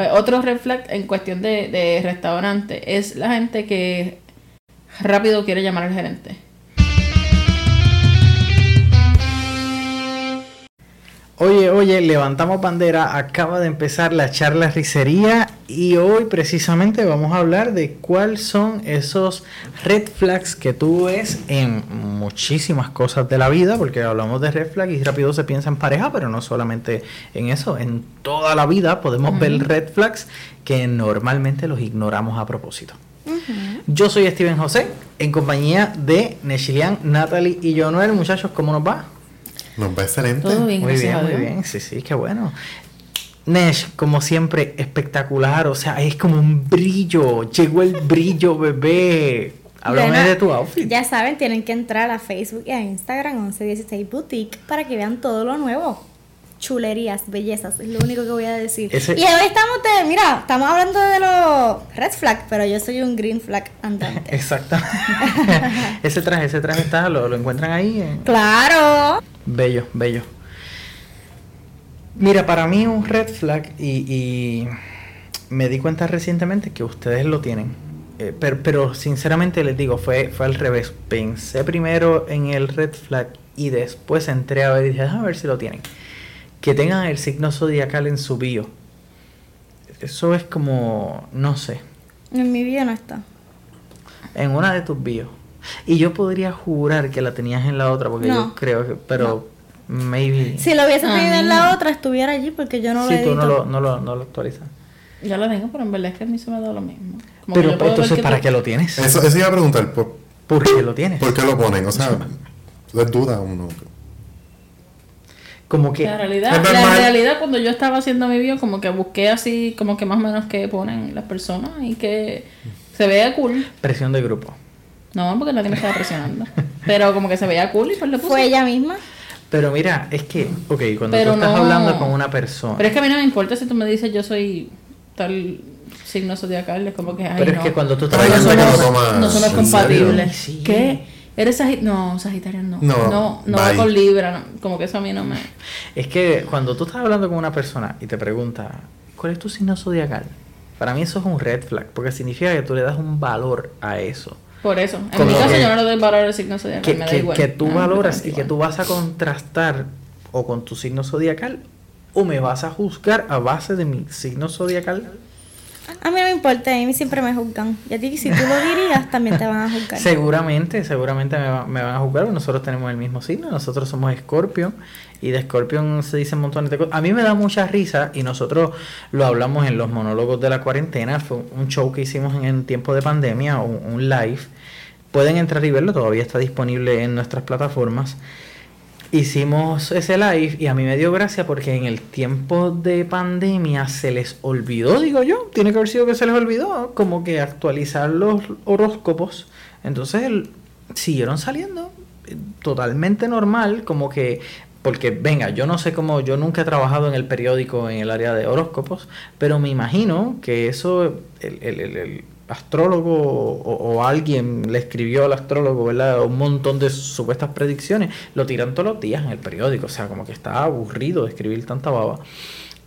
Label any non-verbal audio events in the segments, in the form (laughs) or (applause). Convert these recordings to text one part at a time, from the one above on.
Pues otro red flag en cuestión de, de restaurante es la gente que rápido quiere llamar al gerente. Oye, oye, levantamos bandera, acaba de empezar la charla ricería y hoy precisamente vamos a hablar de cuáles son esos red flags que tú ves en muchísimas cosas de la vida, porque hablamos de red flag y rápido se piensa en pareja, pero no solamente en eso, en toda la vida podemos ver red flags que normalmente los ignoramos a propósito. Yo soy Steven José, en compañía de Nechilian, Natalie y Jonuel. Muchachos, ¿cómo nos va? Nos va excelente. Todo bien, Muy bien, muy bien. Sí, sí, qué bueno. Nesh, como siempre, espectacular. O sea, es como un brillo. Llegó el brillo, bebé. Háblame Bueno, de tu outfit. Ya saben, tienen que entrar a Facebook y a Instagram 1116 Boutique para que vean todo lo nuevo. Chulerías, bellezas, es lo único que voy a decir. Ese- Y hoy estamos de, mira, estamos hablando de los red flag, pero yo soy un green flag andante. (laughs) Exactamente. (laughs) ese traje, ese traje está, lo, lo encuentran ahí. en- claro. Bello, bello. Mira, para mí un red flag y, y me di cuenta recientemente que ustedes lo tienen. Eh, pero, pero sinceramente les digo, fue, fue al revés. Pensé primero en el red flag y después entré a ver y dije, "Déjame ver si lo tienen. Que tengan el signo zodiacal en su bio. Eso es como, no sé, En mi vida no está. en una de tus bios. Y yo podría jurar que la tenías en la otra, porque yo creo que, pero maybe. Si lo hubiese A tenido en la otra, estuviera allí porque yo no Sí, lo tú no edito. lo, no lo, no lo actualizas. Ya lo tengo, pero en verdad es que a mí se me da lo mismo. Como que Pero yo entonces, que ¿para tú- qué lo tienes? Eso, eso iba a preguntar, ¿por, ¿Por qué lo tienes? por qué lo ponen? O sea, (laughs) es duda uno. Como que... La realidad, la realidad cuando yo estaba haciendo mi video, como que busqué así, como que más o menos que ponen las personas y que se vea cool. Presión de grupo. No, porque nadie me estaba presionando. Pero como que se veía cool y pues le puse. Fue ella misma. Pero mira, es que, ok, cuando Pero tú estás no- hablando con una persona... Pero es que a mí no me importa si tú me dices yo soy tal signo zodiacal, es como que ay, Pero es no. que cuando tú estás no hablando... lo somos, no somos compatibles. Sí. ¿Qué? ¿Eres Sagitario? No, Sagitario no. No, No, no, va con Libra, no. como que eso a mí no me... Es que cuando tú estás hablando con una persona y te pregunta, ¿cuál es tu signo zodiacal? Para mí eso es un red flag, porque significa que tú le das un valor a eso. Por eso. En Como mi caso que- yo no le doy valor al signo zodiacal, que, me da que- igual. que tú Ah, valoras y que tú vas a contrastar o con tu signo zodiacal o me vas a juzgar a base de mi signo zodiacal. A mí no me importa, a mí siempre me juzgan. Y a ti, si tú lo dirías, también te van a juzgar. (laughs) Seguramente, seguramente me, va- me van a juzgar, porque nosotros tenemos el mismo signo, nosotros somos Scorpion y de Scorpion se dicen montones de cosas. A mí me da mucha risa y nosotros lo hablamos en los monólogos de la cuarentena, fue un show que hicimos en, en tiempo de pandemia, un live. Pueden entrar y verlo, todavía está disponible en nuestras plataformas. Hicimos ese live y a mí me dio gracia porque en el tiempo de pandemia se les olvidó, digo yo, tiene que haber sido que se les olvidó, como que actualizar los horóscopos. Entonces siguieron saliendo eh, totalmente normal, como que, porque venga, yo no sé cómo, yo nunca he trabajado en el periódico en el área de horóscopos, pero me imagino que eso, el- el- el astrólogo o, alguien le escribió al astrólogo, ¿verdad? Un montón de supuestas predicciones, lo tiran todos los días en el periódico, o sea, como que estaba aburrido de escribir tanta baba.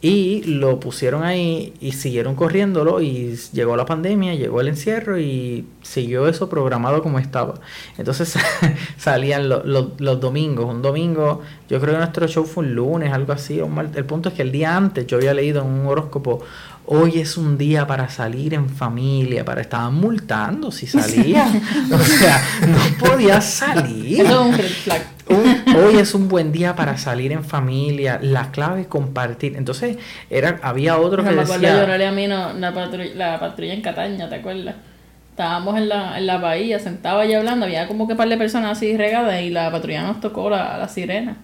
Y lo pusieron ahí y siguieron corriéndolo y llegó la pandemia, llegó el encierro y siguió eso programado como estaba. Entonces (laughs) salían lo- lo- los domingos, un domingo, yo creo que nuestro show fue un lunes, algo así. un El punto es que el día antes yo había leído en un horóscopo, hoy es un día para salir en familia, para estaban multando si salían. (laughs) o sea, no podías salir. Eso es un red flag. Un- hoy es un buen día para salir en familia. La clave es compartir. Entonces, era, había otro que me acuerdo decía. llorarle a mí no, la, patrulla, la patrulla en Cataña, ¿te acuerdas? Estábamos en la, en la bahía, sentados allí hablando, había como que par de personas así regadas y la patrulla nos tocó la, la sirena.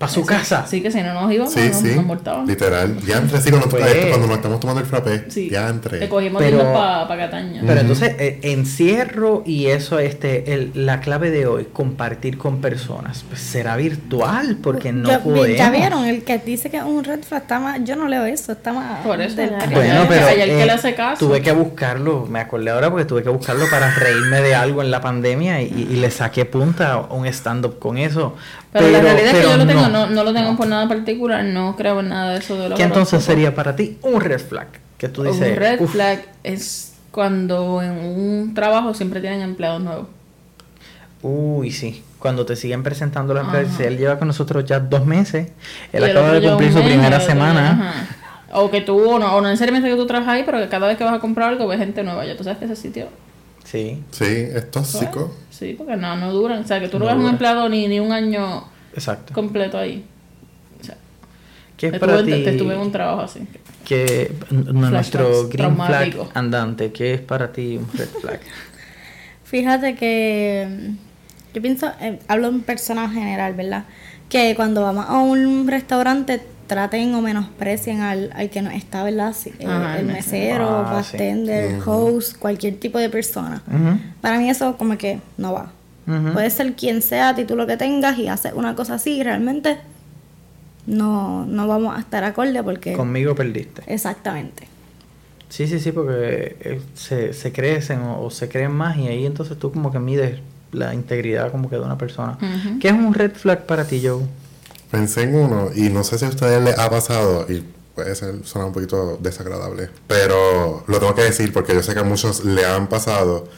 Para su casa. Así que si no nos íbamos, Sí, nos, sí. nos. Literal. Ya entre sí, cuando, Pues- esto, cuando nos estamos tomando el frappé. Sí. Ya Le entre. cogimos Pero- para pa Cataña. Pero entonces, eh, encierro y eso, este, el- la clave de hoy, compartir con personas. Pues será virtual, porque no Yo- podemos. Ya vieron, el que dice que es un red flag está más. Yo no leo eso, está más. Por eso, del. Bueno, pero hay el que eh, le hace caso. tuve que buscarlo, me acordé ahora porque tuve que buscarlo para reírme de algo en la pandemia y, y le saqué punta a un stand-up con eso. Pero la realidad es que yo lo tengo no, no lo tengo por nada particular, no creo en nada de eso de los ¿Qué entonces sería para ti un red flag? Que tú dices, un red "Uf, flag es cuando en un trabajo siempre tienen empleados nuevos. Uy, sí. Cuando te siguen presentando la empresa, Ajá. si él lleva con nosotros ya dos meses, él acaba de cumplir su mes, primera semana. ajá. O que tú, o no, o no necesariamente que tú trabajas ahí, pero que cada vez que vas a comprar algo ves gente nueva. Ya tú sabes que ese sitio. Sí, Sí, es tóxico. Sí, porque no, no duran. O sea, que tú no, No ves un empleado ni, ni un año exacto. completo ahí. O sea, ¿Qué es para ti? te- estuve en un trabajo así. que nuestro green flag andante, ¿qué es para ti un red flag? (laughs) Fíjate que mm, yo pienso, eh, hablo en persona general, ¿verdad? Que cuando vamos a un restaurante traten o menosprecien al, al que nos está, ¿verdad? Eh, Ajá, el el mesero, Ah, sí. bartender, host, cualquier tipo de persona. Para mí eso como que no va. Puede ser quien sea, título que tengas y haces una cosa así y realmente no, no vamos a estar acorde porque... Conmigo perdiste. Exactamente. Sí, sí, sí, porque se, se crecen o, o se creen más y ahí entonces tú como que mides la integridad como que de una persona. ¿Qué es un red flag para ti, Joe? Pensé en uno y no sé si a ustedes les ha pasado y puede ser sonar un poquito desagradable, pero lo tengo que decir porque yo sé que a muchos le han pasado.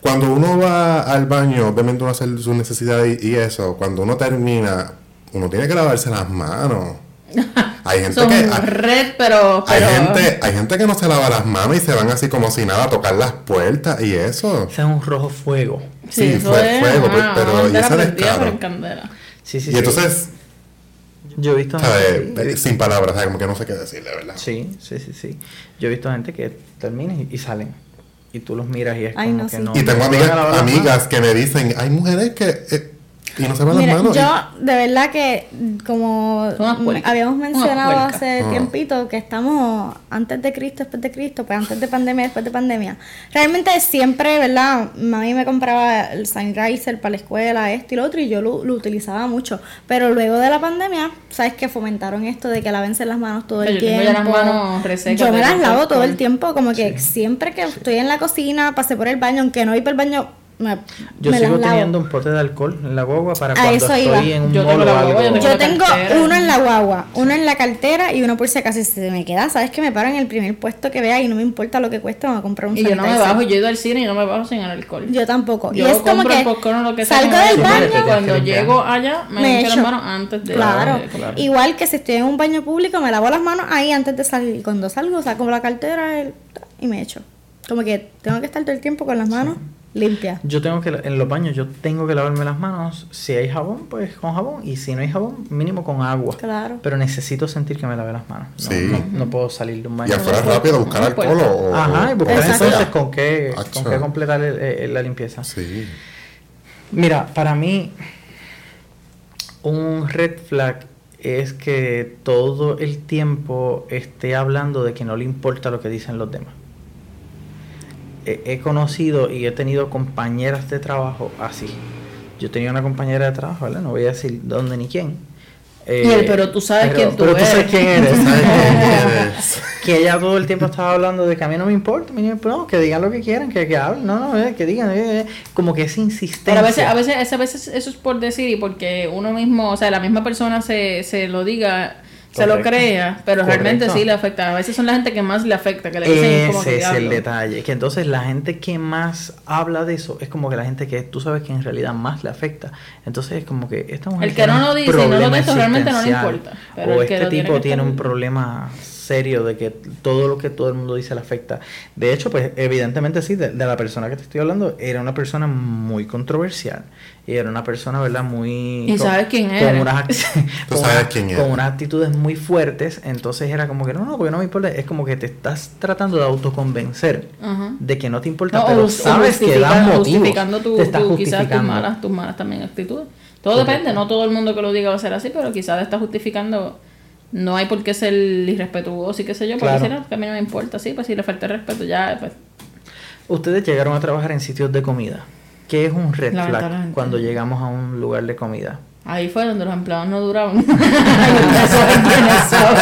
Cuando uno va al baño, obviamente uno hace sus necesidades y, y eso, cuando uno termina, uno tiene que lavarse las manos. (laughs) Hay gente Son que hay, red, pero... hay gente, hay gente que no se lava las manos y se van así como si nada a tocar las puertas y eso. Ese es un rojo fuego. Sí, fue es fuego, pero- y prendida, descaro. Sí, sí, y sí. entonces, Yo he visto ¿sabes? gente- sí, Sin palabras, ¿sabes? Como que no sé qué decirle, ¿verdad? Sí, sí, sí, sí. Yo he visto gente que termina y, y salen. Y tú los miras y es Ay, como no, que sí. no. Y tengo amigas, amigas que me dicen, hay mujeres que... eh, y no se van las Mira, manos. y- yo de verdad que como habíamos mencionado hace Ah. tiempito que estamos antes de Cristo, después de Cristo, pues antes de pandemia, después de pandemia. Realmente siempre, ¿verdad? Mami me compraba el Sunriser para la escuela, esto y lo otro, y yo lo, lo utilizaba mucho. Pero luego de la pandemia, ¿sabes que Fomentaron esto de que lavense las manos todo el Yo tiempo. las manos resecas Yo me las lavo todo el tiempo, como que siempre que estoy en la cocina, pasé por el baño, aunque no voy por el baño, me, Yo me sigo teniendo un pote de alcohol en la guagua para A cuando eso estoy iba. en un Yo tengo algo. yo tengo Yo uno en la guagua, uno en la cartera y uno por si acaso se me queda. Sabes que me paro en el primer puesto que vea y no me importa lo que cueste, me voy a comprar un Y yo no me bajo, yo he ido al cine y no me bajo sin el alcohol. Yo tampoco. Yo y es como compro que lo que salgo del baño. Cuando llego allá, me, Me echo las manos antes de... Claro. claro. Igual que si estoy en un baño público, me lavo las manos ahí antes de salir. Y cuando salgo, saco la cartera el- y me echo. Como que tengo que estar todo el tiempo con las manos limpias. Yo tengo que, en los baños, yo tengo que lavarme las manos. Si hay jabón, pues con jabón. Y si no hay jabón, mínimo con agua. Claro. Pero necesito sentir que me lave las manos. No, Sí. no, no puedo salir de un baño. Y afuera puedo- rápido a buscar no alcohol o... o- Ajá, y buscar Exacto. entonces con qué, con qué completar el- el- la limpieza. Sí. Mira, para mí, un red flag es que todo el tiempo esté hablando de que no le importa lo que dicen los demás. He, conocido y he tenido compañeras de trabajo así. Yo tenía una compañera de trabajo, ¿verdad? No voy a decir dónde ni quién. Eh, pero tú sabes quién tú pero tú sabes eres. quién eres. ¿Sabes quién (laughs) eres? que ella todo el tiempo estaba hablando de que a mí no me importa, mí no, no, que digan lo que quieran, que, que hablen, no, no, eh, que digan, eh, como que es insistencia. Pero a veces, a veces, a veces eso es por decir y porque uno mismo, o sea, la misma persona se, se lo diga, se lo crea, pero Correcto. realmente sí le afecta. A veces son la gente que más le afecta, que le dicen como que Ese es el detalle, que entonces la gente que más habla de eso es como que la gente que tú sabes que en realidad más le afecta. Entonces es como que esta mujer El que no lo dice y no lo dice, realmente no le importa, pero o el este tipo tiene un problema serio de que todo lo que todo el mundo dice le afecta. De hecho, pues evidentemente sí, de, de la persona que te estoy hablando, era una persona muy controversial. Y era una persona, ¿verdad? Muy... Y sabes quién con unas Tú con sabes quién con eres. (laughs) unas actitudes muy fuertes, entonces era como que no, no, porque no me importa, es como que te estás tratando de autoconvencer Ajá. de que no te importa, No, o pero o sabes que justifica- dan motivos. justificando tu, te estás tu- quizás tus justificando. malas, tus malas también actitudes. Todo Correcto. depende, no todo el mundo que lo diga va a ser así, pero quizás está justificando. No hay por qué ser irrespetuoso y qué sé yo, porque Claro. si no, que a mí no me importa, sí, pues si le falta el respeto, ya, pues. Ustedes llegaron a trabajar en sitios de comida. ¿Qué es un red flag cuando llegamos a un lugar de comida? Ahí fue donde los empleados no duraban. (laughs) (laughs) (laughs) Ustedes saben quiénes son.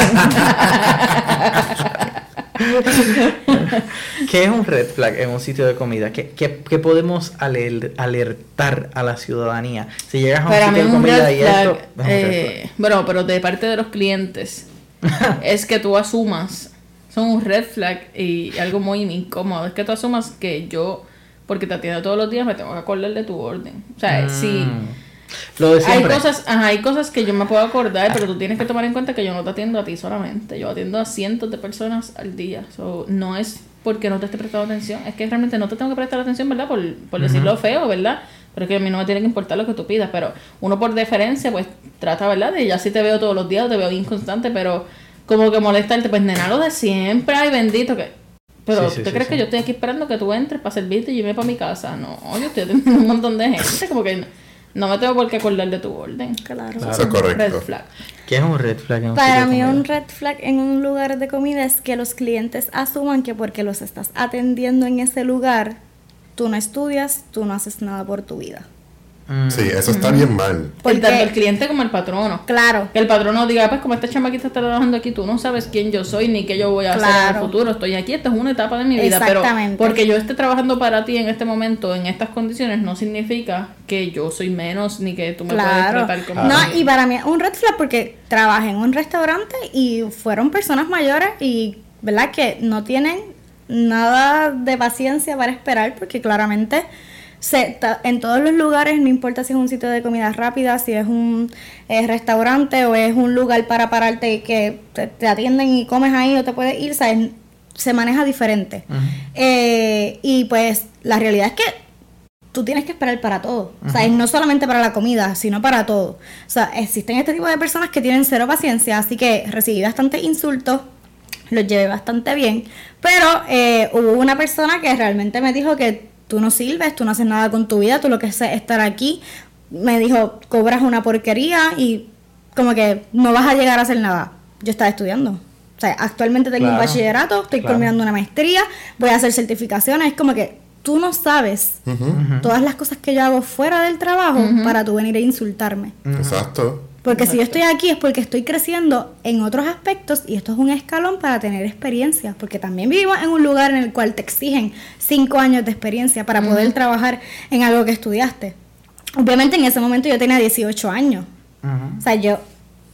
(laughs) ¿Qué es un red flag en un sitio de comida? ¿Qué, qué- qué podemos aler- alertar a la ciudadanía? Si llegas a un Para sitio de comida y esto... es eh, bueno, pero de parte de los clientes, (laughs) es que tú asumas, son un red flag y algo muy incómodo, es que tú asumas que yo, porque te atiendo todos los días, me tengo que acordar de tu orden. O sea, flag. si Mm. Lo de hay cosas, ajá, hay cosas que yo me puedo acordar, pero tú tienes que tomar en cuenta que yo no te atiendo a ti solamente, yo atiendo a cientos de personas al día. So, no es porque no te esté prestando atención, es que realmente no te tengo que prestar atención, ¿verdad? Por, por decirlo feo, ¿verdad? Pero es que a mí no me tiene que importar lo que tú pidas, pero uno por deferencia, pues trata, ¿verdad? De ya si te veo todos los días o te veo inconstante, pero como que molestarte, pues nena, lo de siempre, ay bendito que... Pero Sí, sí, ¿tú sí, crees que yo estoy aquí esperando que tú entres para servirte y irme para mi casa? No, yo estoy atendiendo un montón de gente, como que no me tengo por qué acordar de tu orden. Claro. Eso es correcto. Red flag. ¿Qué es un red flag en un Para mí un red flag en un lugar de comida es que los clientes asuman que porque los estás atendiendo en ese lugar, tú no estudias, tú no haces nada por tu vida. Mm. Sí, eso está bien mal. Porque- tanto el cliente como el patrono. Claro. Que el patrono diga, pues como esta chamaquita está trabajando aquí, tú no sabes quién yo soy ni qué yo voy a hacer en el futuro. Estoy aquí, esta es una etapa de mi vida. Pero Exactamente. porque yo esté trabajando para ti en este momento, en estas condiciones, no significa que yo soy menos ni que tú me Claro. puedes tratar como... No, y para mí es un red flag porque trabajé en un restaurante y fueron personas mayores y, ¿verdad? Que no tienen nada de paciencia para esperar porque claramente se, en todos los lugares, no importa si es un sitio de comida rápida, si es un eh, restaurante o es un lugar para pararte y que te, te atienden y comes ahí o te puedes ir, ¿sabes? se maneja diferente. Eh, y pues la realidad es que tú tienes que esperar para todo. O sea, y no solamente para la comida, sino para todo. O sea, existen este tipo de personas que tienen cero paciencia, así que recibí bastantes insultos, los llevé bastante bien, pero eh, hubo una persona que realmente me dijo que tú no sirves, tú no haces nada con tu vida, tú lo que haces es estar aquí. Me dijo, cobras una porquería y como que no vas a llegar a hacer nada. Yo estaba estudiando. O sea, actualmente tengo un bachillerato, estoy Claro. culminando una maestría, voy a hacer certificaciones, es como que tú no sabes todas las cosas que yo hago fuera del trabajo para tú venir a insultarme. Exacto. Porque si yo estoy aquí es porque estoy creciendo en otros aspectos y esto es un escalón para tener experiencia. Porque también vivimos en un lugar en el cual te exigen cinco años de experiencia para poder trabajar en algo que estudiaste. Obviamente en ese momento yo tenía 18 años. O sea, yo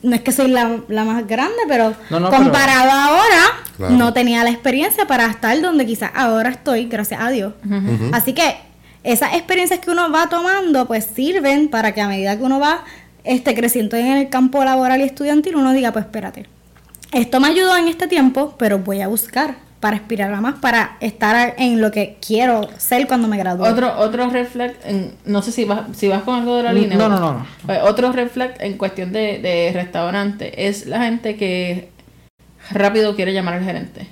no es que soy la, la más grande, pero No, no, comparado ahora, Claro. no tenía la experiencia para estar donde quizás ahora estoy, gracias a Dios. Así que esas experiencias que uno va tomando, pues sirven para que a medida que uno va este, creciendo en el campo laboral y estudiantil, uno diga, pues espérate, esto me ayudó en este tiempo, pero voy a buscar para aspirar a más, para estar en lo que quiero ser cuando me gradúe. Otro, otro red flag, en- no sé si vas, si vas con algo de la No, línea. no, o- no, no. Pues, otro red flag en cuestión de, de restaurante es la gente que rápido quiere llamar al gerente.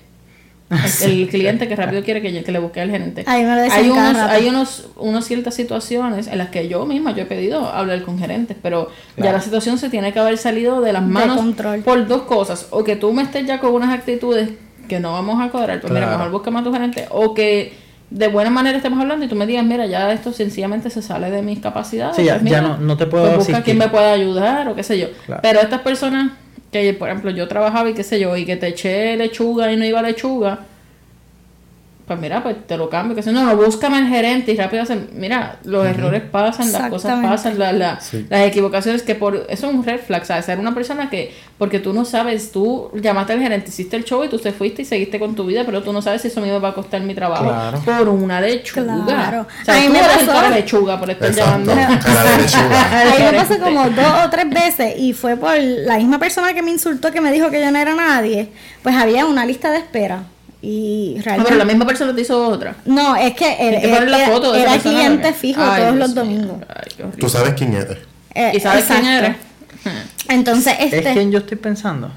El, (laughs) el cliente que rápido quiere que, que le busque al gerente. Ay, me lo hay unos, rato. hay unos, unas ciertas situaciones en las que yo misma yo he pedido hablar con gerentes, pero ya la situación se tiene que haber salido de las De manos control. por dos cosas. O que tú me estés ya con unas actitudes que no vamos a cuadrar, pues mira, Claro. mejor busca más a tu gerente. O que de buena manera estemos hablando y tú me digas, mira, ya esto sencillamente se sale de mis capacidades. Sí, ya- pues ya mira, no- no te puedo pues busca asistir. quien me pueda ayudar o qué sé yo. Claro. Pero estas personas que, por ejemplo, yo trabajaba y qué sé yo, y que te eché lechuga y no iba lechuga, pues mira, pues te lo cambio, que si no, no, búscame el gerente y rápido hacen, mira, los errores pasan, las cosas pasan, la- la- Sí. las equivocaciones, que por eso es un red flag, ¿sabes? Ser una persona que, porque tú no sabes, tú llamaste al gerente, hiciste el show y tú te fuiste y seguiste con tu vida, pero tú no sabes si eso me va a costar mi trabajo Claro. por una lechuga. Claro. O sea, A mí tú me eres el pasó- de lechuga por estar Exacto. llamando. Ahí (laughs) me pasó como dos o tres veces y fue por la misma persona que me insultó que me dijo que yo no era nadie. Pues había una lista de espera y Ah, realmente pero la misma persona te hizo otra. no es que Hay era, que poner la era- foto de esa era persona, cliente fijo Ay, todos Dios los domingos. Ay. Tú sabes quién eres. Eh, ¿Y sabes quién eres? Entonces este Es quien yo estoy pensando.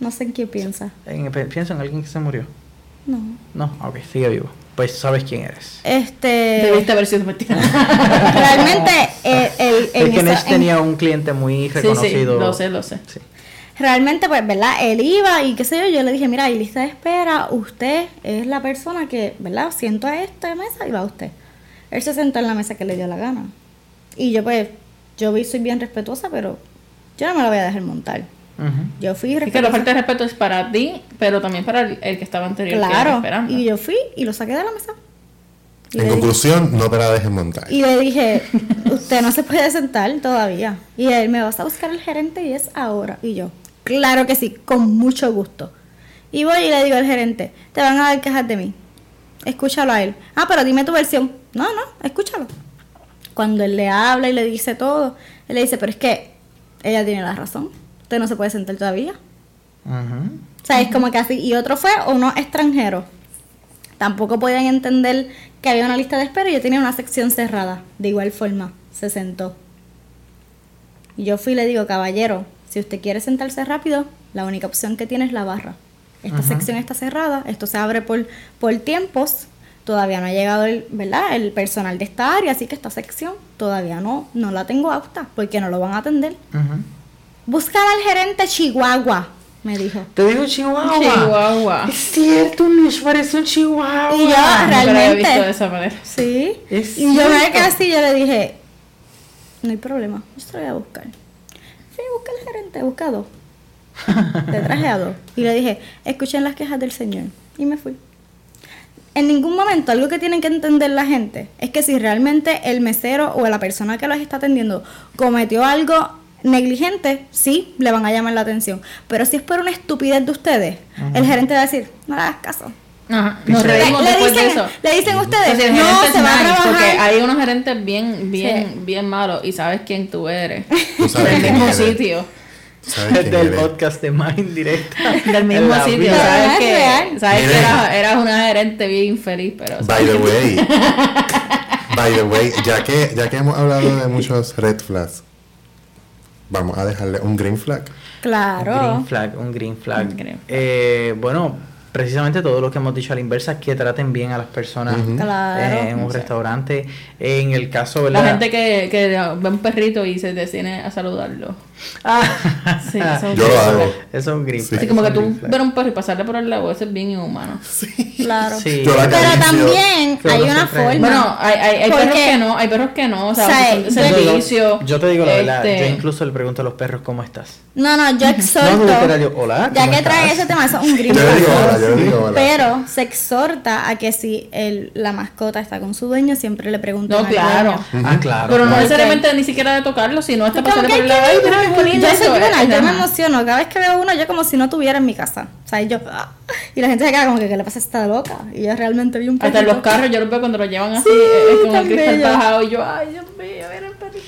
no sé en qué piensa. En- pienso en alguien que se murió. No. No, ok, sigue vivo. Pues sabes quién eres. Este Debiste haber sido realmente (laughs) eh, el, en Es que esa- Nech en- tenía un cliente muy sí, sí, reconocido. lo sé, lo sé. Sí. Realmente, pues, ¿verdad? Él iba y qué sé yo, yo le dije, mira, hay lista de espera, usted es la persona que, ¿verdad? Siento a esta mesa y va usted. Él se sentó en la mesa que le dio la gana. Y yo, pues, yo vi, soy bien respetuosa, pero yo no me la voy a dejar montar. Yo fui y Es que la falta de respeto es para ti, pero también para el, el que estaba anterior que Claro. esperando. Y yo fui y lo saqué de la mesa. Y En dije- conclusión, no te la dejes montar. Y le dije, usted no se puede sentar todavía. Y él, me vas a buscar el gerente y es ahora. Y yo, claro que sí, con mucho gusto. Y voy y le digo al gerente, te van a dar quejas de mí. Escúchalo a él. Ah, pero dime tu versión. No, no, escúchalo. Cuando él le habla y le dice todo, él le dice, pero es que ella tiene la razón. Usted no se puede sentar todavía. Ujú. O sea, es como que así. Y otro fue uno extranjero. Tampoco podían entender que había una lista de espera y yo tenía una sección cerrada. De igual forma, se sentó. Y yo fui y le digo, caballero, si usted quiere sentarse rápido, la única opción que tiene es la barra. Esta sección está cerrada, esto se abre por, por tiempos. Todavía no ha llegado el, ¿verdad? el personal de esta área, así que esta sección todavía no, no la tengo apta porque no lo van a atender. Buscar al gerente Chihuahua, me dijo. Te digo Chihuahua. Chihuahua. Es cierto, Nish parece un Chihuahua. Y yo, Nunca lo había realmente. visto de esa manera. Sí. Es y yo me quedé así y yo le dije, no hay problema, yo te lo voy a buscar. Fui a buscar al gerente, busca dos. Le traje a dos. Y le dije, escuchen las quejas del señor. Y me fui. En ningún momento, algo que tienen que entender la gente es que si realmente el mesero o la persona que los está atendiendo cometió algo negligente, sí, le van a llamar la atención. Pero si es por una estupidez de ustedes, el gerente va a decir, no le hagas caso. Ajá. Nos Le- reímos le, después de dicen, eso. le dicen ustedes, el no, se va a trabajar. porque hay unos gerentes bien, bien, Sí. bien malos y sabes quién tú eres. Tú sabes Del mismo eres. sitio. ¿Sabes quién Del podcast de Más Indirecta. (laughs) Del mismo sitio. vida. Sabes Es que, sabes que eras una gerente bien infeliz, pero. By the way, (laughs) by the way, ya que, ya que hemos hablado de muchos red flags, vamos a dejarle un green flag. Claro. Un green flag, un green flag. Un green flag. Eh, bueno, precisamente todo lo que hemos dicho a la inversa, que traten bien a las personas. Claro. eh, en un restaurante. En el caso, La ¿verdad? gente que, que ve un perrito y se detiene a saludarlo. Ah, (laughs) Sí, eso es Yo un lo green hago. flag. Eso es un green Sí. flag. Así como que tú ver un perro y pasarle por el lado, eso es bien inhumano. Claro. Sí. Yo la Pero también hay una forma. Bueno, hay, hay, hay perros que no, hay perros que no, o sea, O sea, yo- te digo la verdad, este, yo incluso le pregunto a los perros cómo estás. no, no, yo (laughs) exhorto. no, yo, hola, ya ¿cómo que trae ese tema, eso es un green (laughs) Yo le flag. digo hola, yo le digo hola. Pero se exhorta a que si el, la mascota está con su dueño, siempre le pregunten No, al claro. dueño. Ah, claro. Pero no claro. necesariamente ni siquiera de tocarlo, sino hasta pasarle por el lado. Ver, bonito yo soy es- yo me emociono. Cada vez que veo uno, yo como si no tuviera en mi casa. O sea, yo. ah, Y la gente se queda como que, ¿qué le pasa a esta loca? Y yo realmente vi un Hasta en perrito. los carros, yo los veo cuando lo llevan así, Sí, eh, con el cristal bello. bajado, y yo, ay, Dios mío, mira el perrito.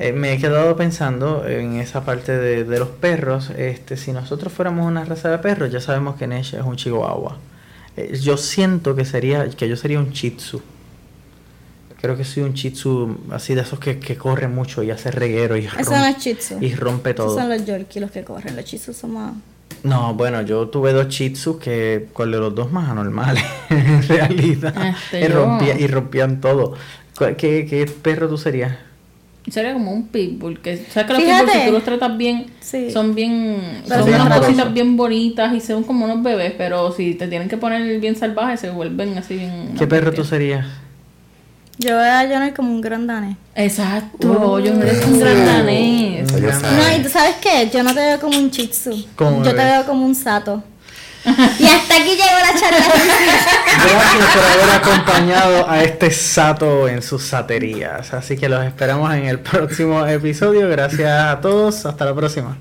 Eh, me he quedado pensando en esa parte de, de los perros. Este, si nosotros fuéramos una raza de perros, ya sabemos que Nesh es un chihuahua. Eh, yo siento que sería que yo sería un Shih Tzu. Creo que soy un Shih Tzu así de esos que, que corre mucho y hace reguero y, Esos rom- son los Shih Tzu. y rompe Esos todo. son los Yorkie los que corren. Los Shih Tzu son más. No, bueno, yo tuve dos Shih Tzus que, ¿cuál de los dos más anormales? (laughs) en realidad. Este, y, yo- rompía- y rompían todo. ¿Cuál- ¿Qué, qué perro tú serías? Sería como un pitbull, que sabes que los Fíjate. pitbulls si tú los tratas bien, Sí. son bien, son unas cositas bien bonitas y son como unos bebés, pero si te tienen que poner bien salvajes se vuelven así bien... ¿Qué perro tú serías? Yo veo a Jonah como un gran danés. Exacto, yo no eres un gran danés. No, y tú sabes qué, yo no te veo como un Shih Tzu. ¿Cómo Yo te veo como un sato. y hasta aquí llegó la charla. (laughs) Gracias por haber acompañado a este Sato en sus saterías. Así que los esperamos en el próximo episodio. Gracias a todos. Hasta la próxima.